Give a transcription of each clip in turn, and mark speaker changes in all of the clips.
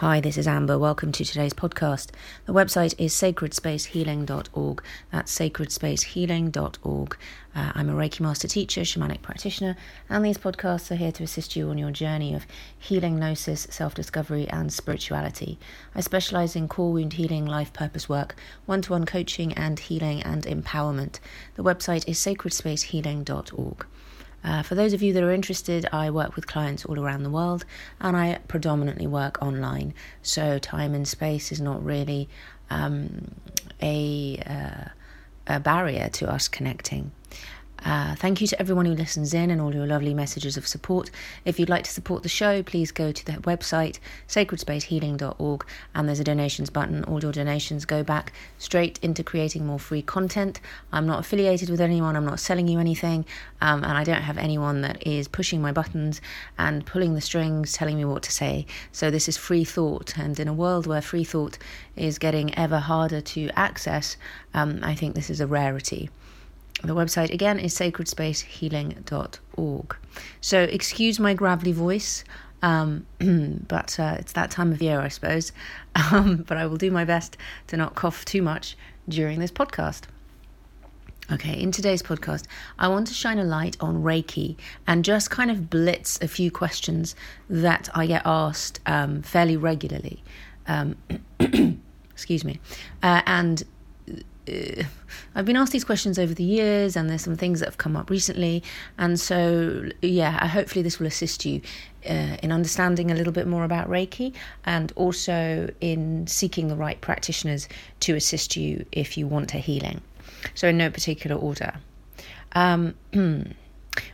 Speaker 1: Hi, this is Amber. Welcome to today's podcast. The website is sacredspacehealing.org. That's sacredspacehealing.org. Uh, I'm a Reiki master teacher, shamanic practitioner, and these podcasts are here to assist you on your journey of healing, gnosis, self discovery, and spirituality. I specialize in core wound healing, life purpose work, one to one coaching, and healing and empowerment. The website is sacredspacehealing.org. Uh, for those of you that are interested, I work with clients all around the world and I predominantly work online. So, time and space is not really um, a, uh, a barrier to us connecting. Uh, thank you to everyone who listens in and all your lovely messages of support. If you'd like to support the show, please go to the website sacredspacehealing.org and there's a donations button. All your donations go back straight into creating more free content. I'm not affiliated with anyone, I'm not selling you anything, um, and I don't have anyone that is pushing my buttons and pulling the strings, telling me what to say. So this is free thought, and in a world where free thought is getting ever harder to access, um, I think this is a rarity. The website again is sacredspacehealing.org. So, excuse my gravelly voice, um, but uh, it's that time of year, I suppose. Um, but I will do my best to not cough too much during this podcast. Okay, in today's podcast, I want to shine a light on Reiki and just kind of blitz a few questions that I get asked um, fairly regularly. Um, excuse me. Uh, and uh, I've been asked these questions over the years, and there's some things that have come up recently. And so, yeah, hopefully, this will assist you uh, in understanding a little bit more about Reiki and also in seeking the right practitioners to assist you if you want a healing. So, in no particular order. Um,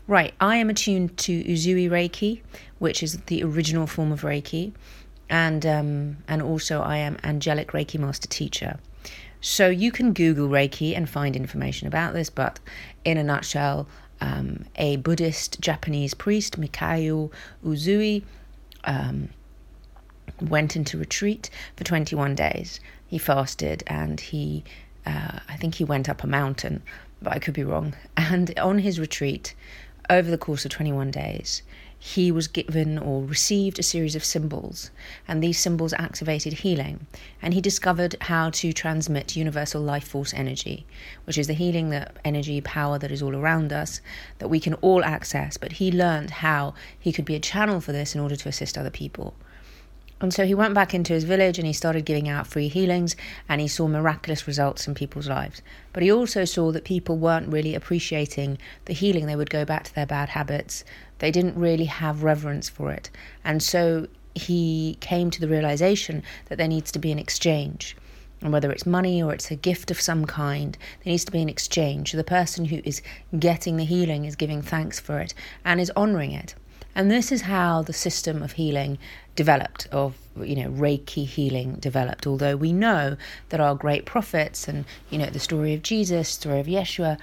Speaker 1: right, I am attuned to Usui Reiki, which is the original form of Reiki, and um, and also I am angelic Reiki master teacher. So you can Google Reiki and find information about this, but in a nutshell, um, a Buddhist Japanese priest, Mikao Usui, um, went into retreat for 21 days. He fasted and he, uh, I think he went up a mountain, but I could be wrong. And on his retreat, over the course of 21 days, he was given or received a series of symbols, and these symbols activated healing. And he discovered how to transmit universal life force energy, which is the healing, the energy, power that is all around us that we can all access. But he learned how he could be a channel for this in order to assist other people. And so he went back into his village and he started giving out free healings and he saw miraculous results in people's lives. But he also saw that people weren't really appreciating the healing. They would go back to their bad habits, they didn't really have reverence for it. And so he came to the realization that there needs to be an exchange. And whether it's money or it's a gift of some kind, there needs to be an exchange. The person who is getting the healing is giving thanks for it and is honoring it. And this is how the system of healing developed, of you know Reiki healing developed. Although we know that our great prophets and you know the story of Jesus, story of Yeshua,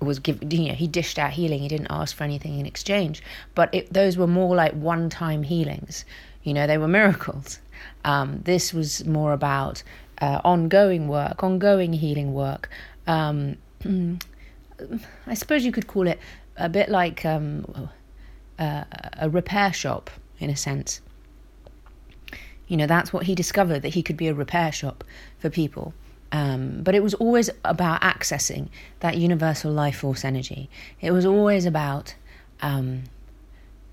Speaker 1: was given, you know, he dished out healing. He didn't ask for anything in exchange. But it, those were more like one time healings. You know, they were miracles. Um, this was more about uh, ongoing work, ongoing healing work. Um, I suppose you could call it a bit like um, uh, a repair shop, in a sense. You know, that's what he discovered that he could be a repair shop for people. Um, but it was always about accessing that universal life force energy. It was always about um,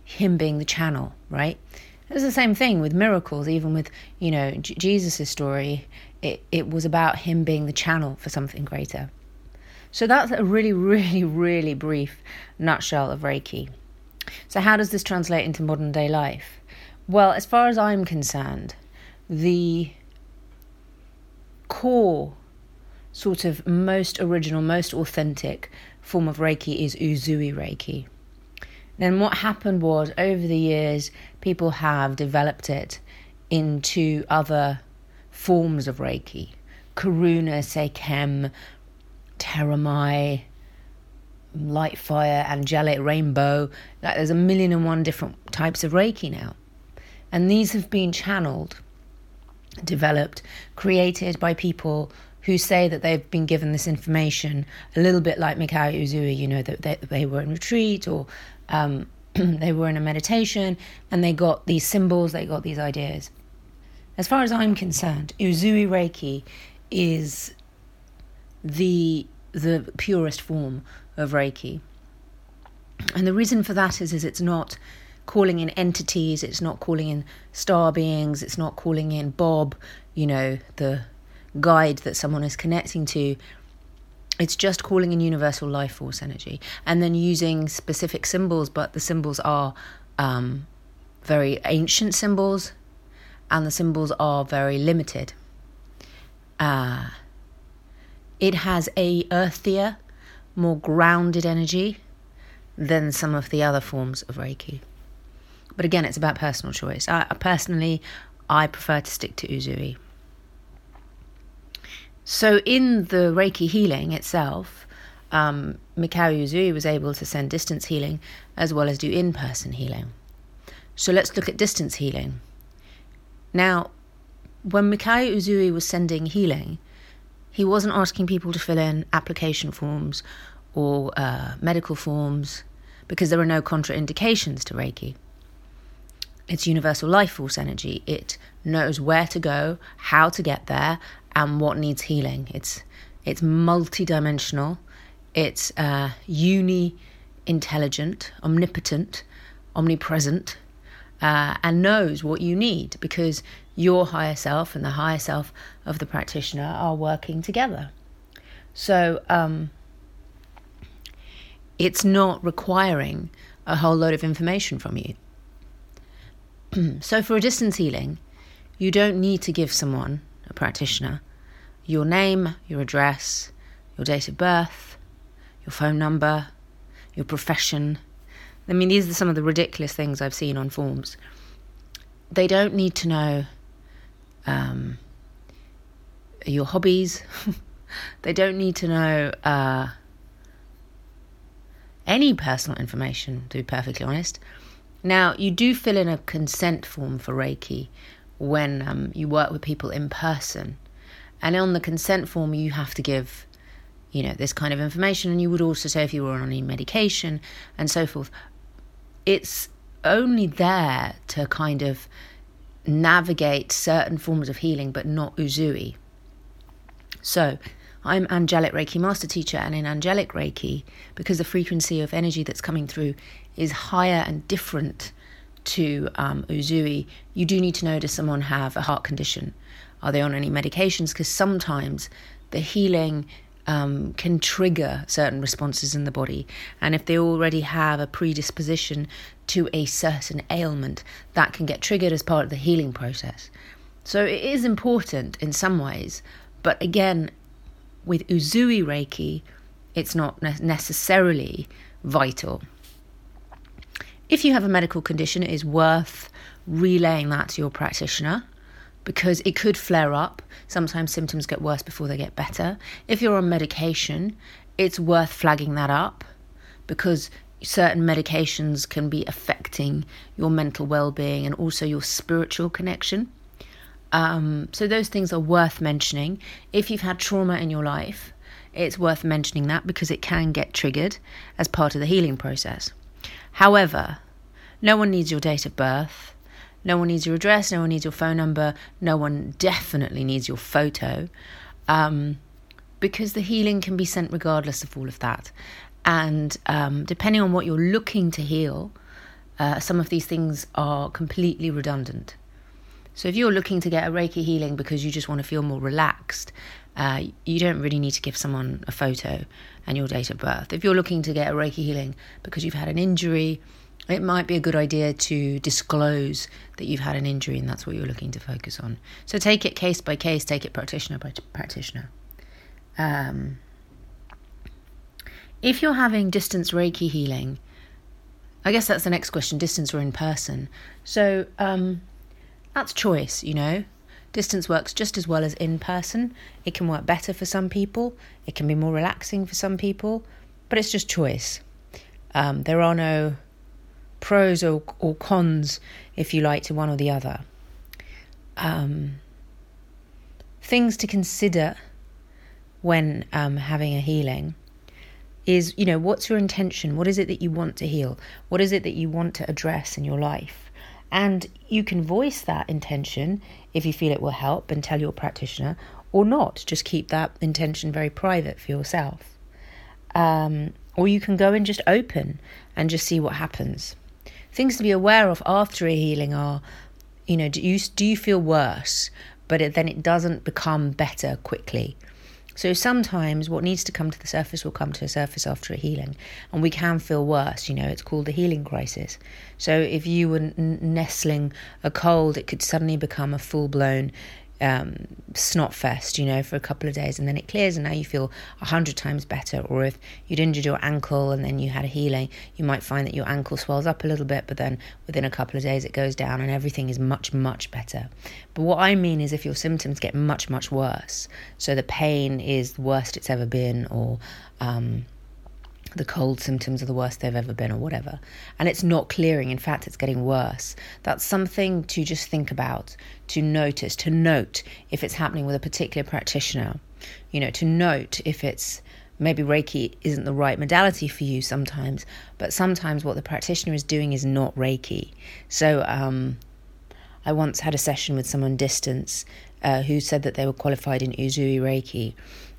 Speaker 1: him being the channel, right? It's the same thing with miracles, even with, you know, J- Jesus' story. It, it was about him being the channel for something greater. So that's a really, really, really brief nutshell of Reiki. So, how does this translate into modern day life? Well, as far as I'm concerned, the core, sort of most original, most authentic form of Reiki is Usui Reiki. Then what happened was over the years, people have developed it into other forms of Reiki. Karuna, Seiken, Teramai, Light Fire, Angelic Rainbow. Like there's a million and one different types of Reiki now. And these have been channeled developed, created by people who say that they've been given this information a little bit like Mikao Usui, you know, that they, they were in retreat or um, they were in a meditation and they got these symbols, they got these ideas. as far as I'm concerned, Usui Reiki is the the purest form of Reiki. And the reason for that is is it's not calling in entities, it's not calling in star beings, it's not calling in Bob, you know, the guide that someone is connecting to. It's just calling in universal life force energy and then using specific symbols, but the symbols are um, very ancient symbols and the symbols are very limited. Uh, it has a earthier, more grounded energy than some of the other forms of Reiki. But again, it's about personal choice. I, personally, I prefer to stick to Usui. So, in the Reiki healing itself, um, Mikao Usui was able to send distance healing as well as do in person healing. So, let's look at distance healing. Now, when Mikao Usui was sending healing, he wasn't asking people to fill in application forms or uh, medical forms because there are no contraindications to Reiki. It's universal life force energy. It knows where to go, how to get there, and what needs healing. It's it's multidimensional. It's uh, uni intelligent, omnipotent, omnipresent, uh, and knows what you need because your higher self and the higher self of the practitioner are working together. So um, it's not requiring a whole load of information from you. so for a distance healing, you don't need to give someone, a practitioner, your name, your address, your date of birth, your phone number, your profession. I mean, these are some of the ridiculous things I've seen on forms. They don't need to know um, your hobbies. they don't need to know uh, any personal information, to be perfectly honest. Now, you do fill in a consent form for Reiki when um, you work with people in person. And on the consent form, you have to give, you know, this kind of information. And you would also say if you were on any medication and so forth. It's only there to kind of navigate certain forms of healing, but not Usui. So, I'm angelic Reiki master teacher, and in angelic Reiki, because the frequency of energy that's coming through is higher and different to um, Usui, you do need to know does someone have a heart condition? Are they on any medications? Because sometimes the healing um, can trigger certain responses in the body. And if they already have a predisposition to a certain ailment, that can get triggered as part of the healing process. So it is important in some ways, but again, with Usui Reiki, it's not necessarily vital. If you have a medical condition, it is worth relaying that to your practitioner because it could flare up. Sometimes symptoms get worse before they get better. If you're on medication, it's worth flagging that up because certain medications can be affecting your mental well being and also your spiritual connection. Um, so, those things are worth mentioning. If you've had trauma in your life, it's worth mentioning that because it can get triggered as part of the healing process. However, no one needs your date of birth. No one needs your address, no one needs your phone number, no one definitely needs your photo, um, because the healing can be sent regardless of all of that. And um, depending on what you're looking to heal, uh, some of these things are completely redundant. So if you're looking to get a Reiki healing because you just want to feel more relaxed, uh, you don't really need to give someone a photo and your date of birth. If you're looking to get a Reiki healing because you've had an injury it might be a good idea to disclose that you've had an injury and that's what you're looking to focus on. So take it case by case, take it practitioner by practitioner. Um, if you're having distance Reiki healing, I guess that's the next question distance or in person. So um, that's choice, you know. Distance works just as well as in person. It can work better for some people, it can be more relaxing for some people, but it's just choice. Um, there are no pros or, or cons, if you like, to one or the other. Um, things to consider when um, having a healing is, you know, what's your intention? What is it that you want to heal? What is it that you want to address in your life? And you can voice that intention if you feel it will help and tell your practitioner, or not. Just keep that intention very private for yourself. Um, or you can go and just open and just see what happens. Things to be aware of after a healing are, you know, do you do you feel worse, but it, then it doesn't become better quickly. So sometimes what needs to come to the surface will come to the surface after a healing, and we can feel worse. You know, it's called the healing crisis. So if you were n- nestling a cold, it could suddenly become a full blown um, snot fest, you know, for a couple of days, and then it clears, and now you feel a hundred times better. Or if you'd injured your ankle and then you had a healing, you might find that your ankle swells up a little bit, but then within a couple of days it goes down, and everything is much, much better. But what I mean is if your symptoms get much, much worse, so the pain is the worst it's ever been, or um, the cold symptoms are the worst they've ever been, or whatever. And it's not clearing. In fact, it's getting worse. That's something to just think about, to notice, to note if it's happening with a particular practitioner. You know, to note if it's maybe Reiki isn't the right modality for you sometimes, but sometimes what the practitioner is doing is not Reiki. So, um, I once had a session with someone distance uh, who said that they were qualified in Usui Reiki.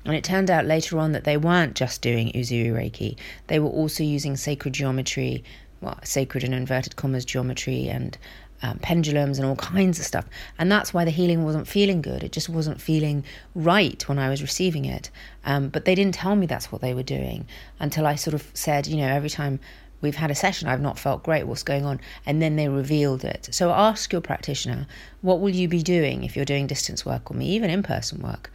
Speaker 1: And it turned out later on that they weren't just doing Usui Reiki, they were also using sacred geometry, well, sacred and inverted commas geometry and um, pendulums and all kinds of stuff. And that's why the healing wasn't feeling good. It just wasn't feeling right when I was receiving it. Um, but they didn't tell me that's what they were doing until I sort of said, you know, every time we've had a session, I've not felt great, what's going on? And then they revealed it. So ask your practitioner, what will you be doing if you're doing distance work me, even in person work?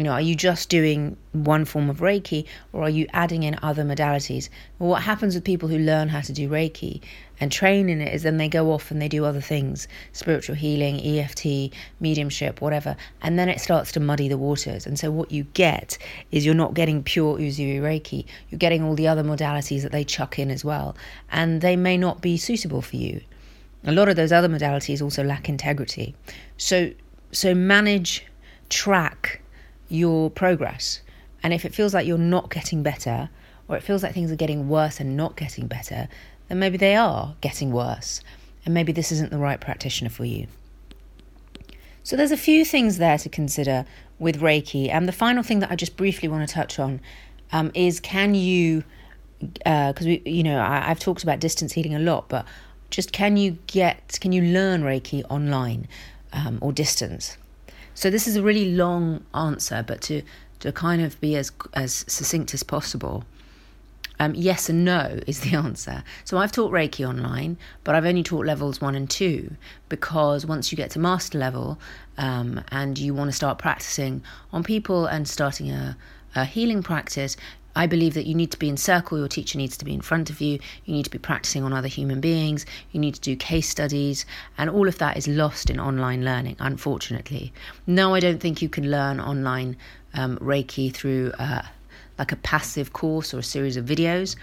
Speaker 1: You know, are you just doing one form of Reiki or are you adding in other modalities? Well, what happens with people who learn how to do Reiki and train in it is then they go off and they do other things spiritual healing, EFT, mediumship, whatever. And then it starts to muddy the waters. And so what you get is you're not getting pure Usui Reiki, you're getting all the other modalities that they chuck in as well. And they may not be suitable for you. A lot of those other modalities also lack integrity. So, so manage, track, your progress. And if it feels like you're not getting better, or it feels like things are getting worse and not getting better, then maybe they are getting worse. And maybe this isn't the right practitioner for you. So there's a few things there to consider with Reiki. And the final thing that I just briefly want to touch on um, is can you, because uh, we, you know, I, I've talked about distance healing a lot, but just can you get, can you learn Reiki online um, or distance? So this is a really long answer, but to to kind of be as as succinct as possible. Um, yes and no is the answer. So I've taught Reiki online, but I've only taught levels one and two because once you get to master level um, and you want to start practicing on people and starting a, a healing practice, I believe that you need to be in circle, your teacher needs to be in front of you, you need to be practicing on other human beings, you need to do case studies, and all of that is lost in online learning, unfortunately. No, I don't think you can learn online um, Reiki through uh, like a passive course or a series of videos.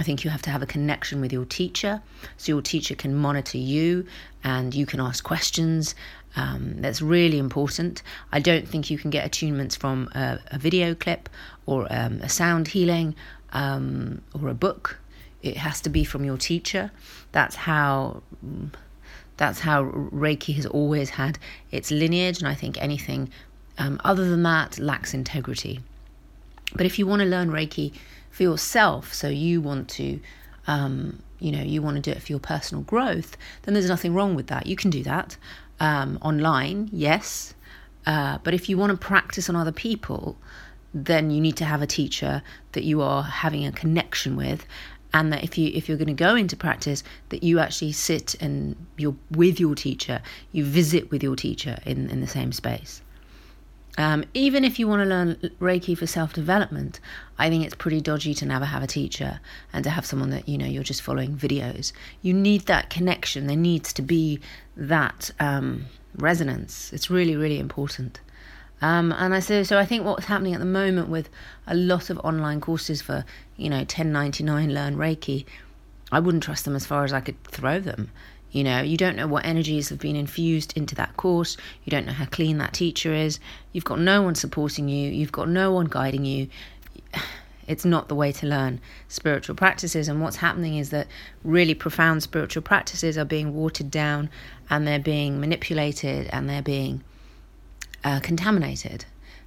Speaker 1: I think you have to have a connection with your teacher so your teacher can monitor you and you can ask questions. Um, that's really important. I don't think you can get attunements from a, a video clip or um, a sound healing um, or a book. It has to be from your teacher. That's how. That's how Reiki has always had its lineage, and I think anything um, other than that lacks integrity. But if you want to learn Reiki for yourself, so you want to, um, you know, you want to do it for your personal growth, then there's nothing wrong with that. You can do that um, online, yes. Uh, but if you want to practice on other people, then you need to have a teacher that you are having a connection with and that if you if you're going to go into practice that you actually sit and you're with your teacher you visit with your teacher in in the same space um, even if you want to learn Reiki for self development, I think it's pretty dodgy to never have a teacher and to have someone that you know you're just following videos. You need that connection. There needs to be that um, resonance. It's really, really important. Um, and I say so. I think what's happening at the moment with a lot of online courses for you know 10.99 learn Reiki, I wouldn't trust them as far as I could throw them. You know, you don't know what energies have been infused into that course. You don't know how clean that teacher is. You've got no one supporting you. You've got no one guiding you. It's not the way to learn spiritual practices. And what's happening is that really profound spiritual practices are being watered down and they're being manipulated and they're being uh, contaminated.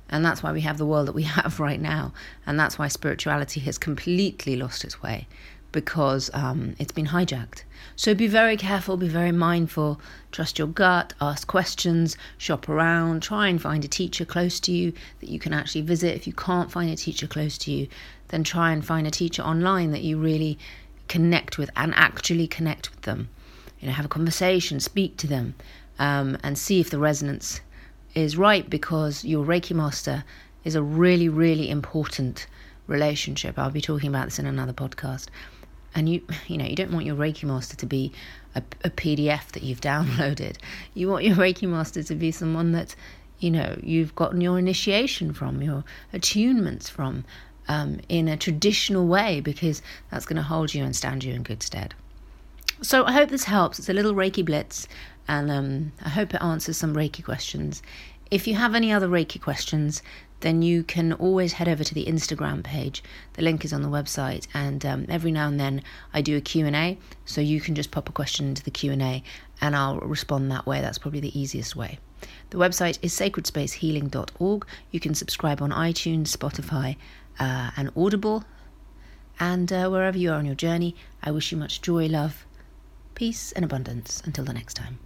Speaker 1: And that's why we have the world that we have right now. And that's why spirituality has completely lost its way because um, it's been hijacked. So be very careful, be very mindful, trust your gut, ask questions, shop around, try and find a teacher close to you that you can actually visit. If you can't find a teacher close to you, then try and find a teacher online that you really connect with and actually connect with them. You know, have a conversation, speak to them, um, and see if the resonance is right because your Reiki master is a really, really important relationship. I'll be talking about this in another podcast and you you know you don't want your reiki master to be a, a, pdf that you've downloaded. You want your reiki master to be someone that you know you've gotten your initiation from your attunements from um, in a traditional way because that's going to hold you and stand you in good stead. So i hope this helps. It's a little reiki blitz and um, i hope it answers some reiki questions. If you have any other reiki questions then you can always head over to the Instagram page. The link is on the website, and um, every now and then I do a Q&A, so you can just pop a question into the Q&A and I'll respond that way. That's probably the easiest way. The website is sacredspacehealing.org. You can subscribe on iTunes, Spotify, uh, and Audible. And uh, wherever you are on your journey, I wish you much joy, love, peace, and abundance. Until the next time.